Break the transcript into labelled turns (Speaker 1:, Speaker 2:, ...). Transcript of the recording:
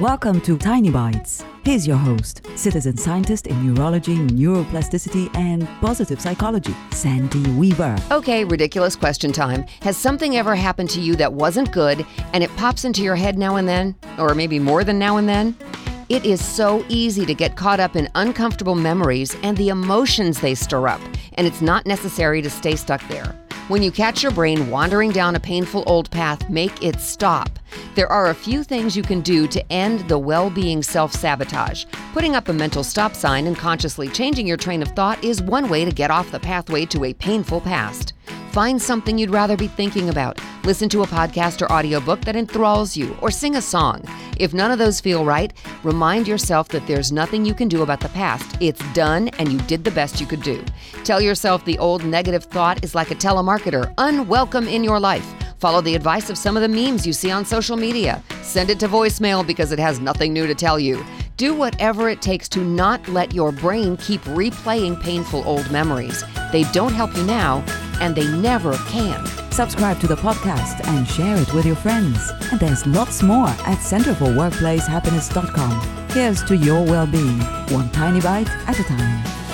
Speaker 1: Welcome to Tiny Bites. Here's your host, citizen scientist in neurology, neuroplasticity, and positive psychology, Sandy Weaver.
Speaker 2: Okay, ridiculous question time. Has something ever happened to you that wasn't good and it pops into your head now and then? Or maybe more than now and then? It is so easy to get caught up in uncomfortable memories and the emotions they stir up, and it's not necessary to stay stuck there. When you catch your brain wandering down a painful old path, make it stop. There are a few things you can do to end the well being self sabotage. Putting up a mental stop sign and consciously changing your train of thought is one way to get off the pathway to a painful past. Find something you'd rather be thinking about. Listen to a podcast or audiobook that enthralls you, or sing a song. If none of those feel right, remind yourself that there's nothing you can do about the past. It's done, and you did the best you could do. Tell yourself the old negative thought is like a telemarketer, unwelcome in your life. Follow the advice of some of the memes you see on social media. Send it to voicemail because it has nothing new to tell you. Do whatever it takes to not let your brain keep replaying painful old memories. They don't help you now, and they never can.
Speaker 1: Subscribe to the podcast and share it with your friends. And there's lots more at centerforworkplacehappiness.com. Here's to your well being, one tiny bite at a time.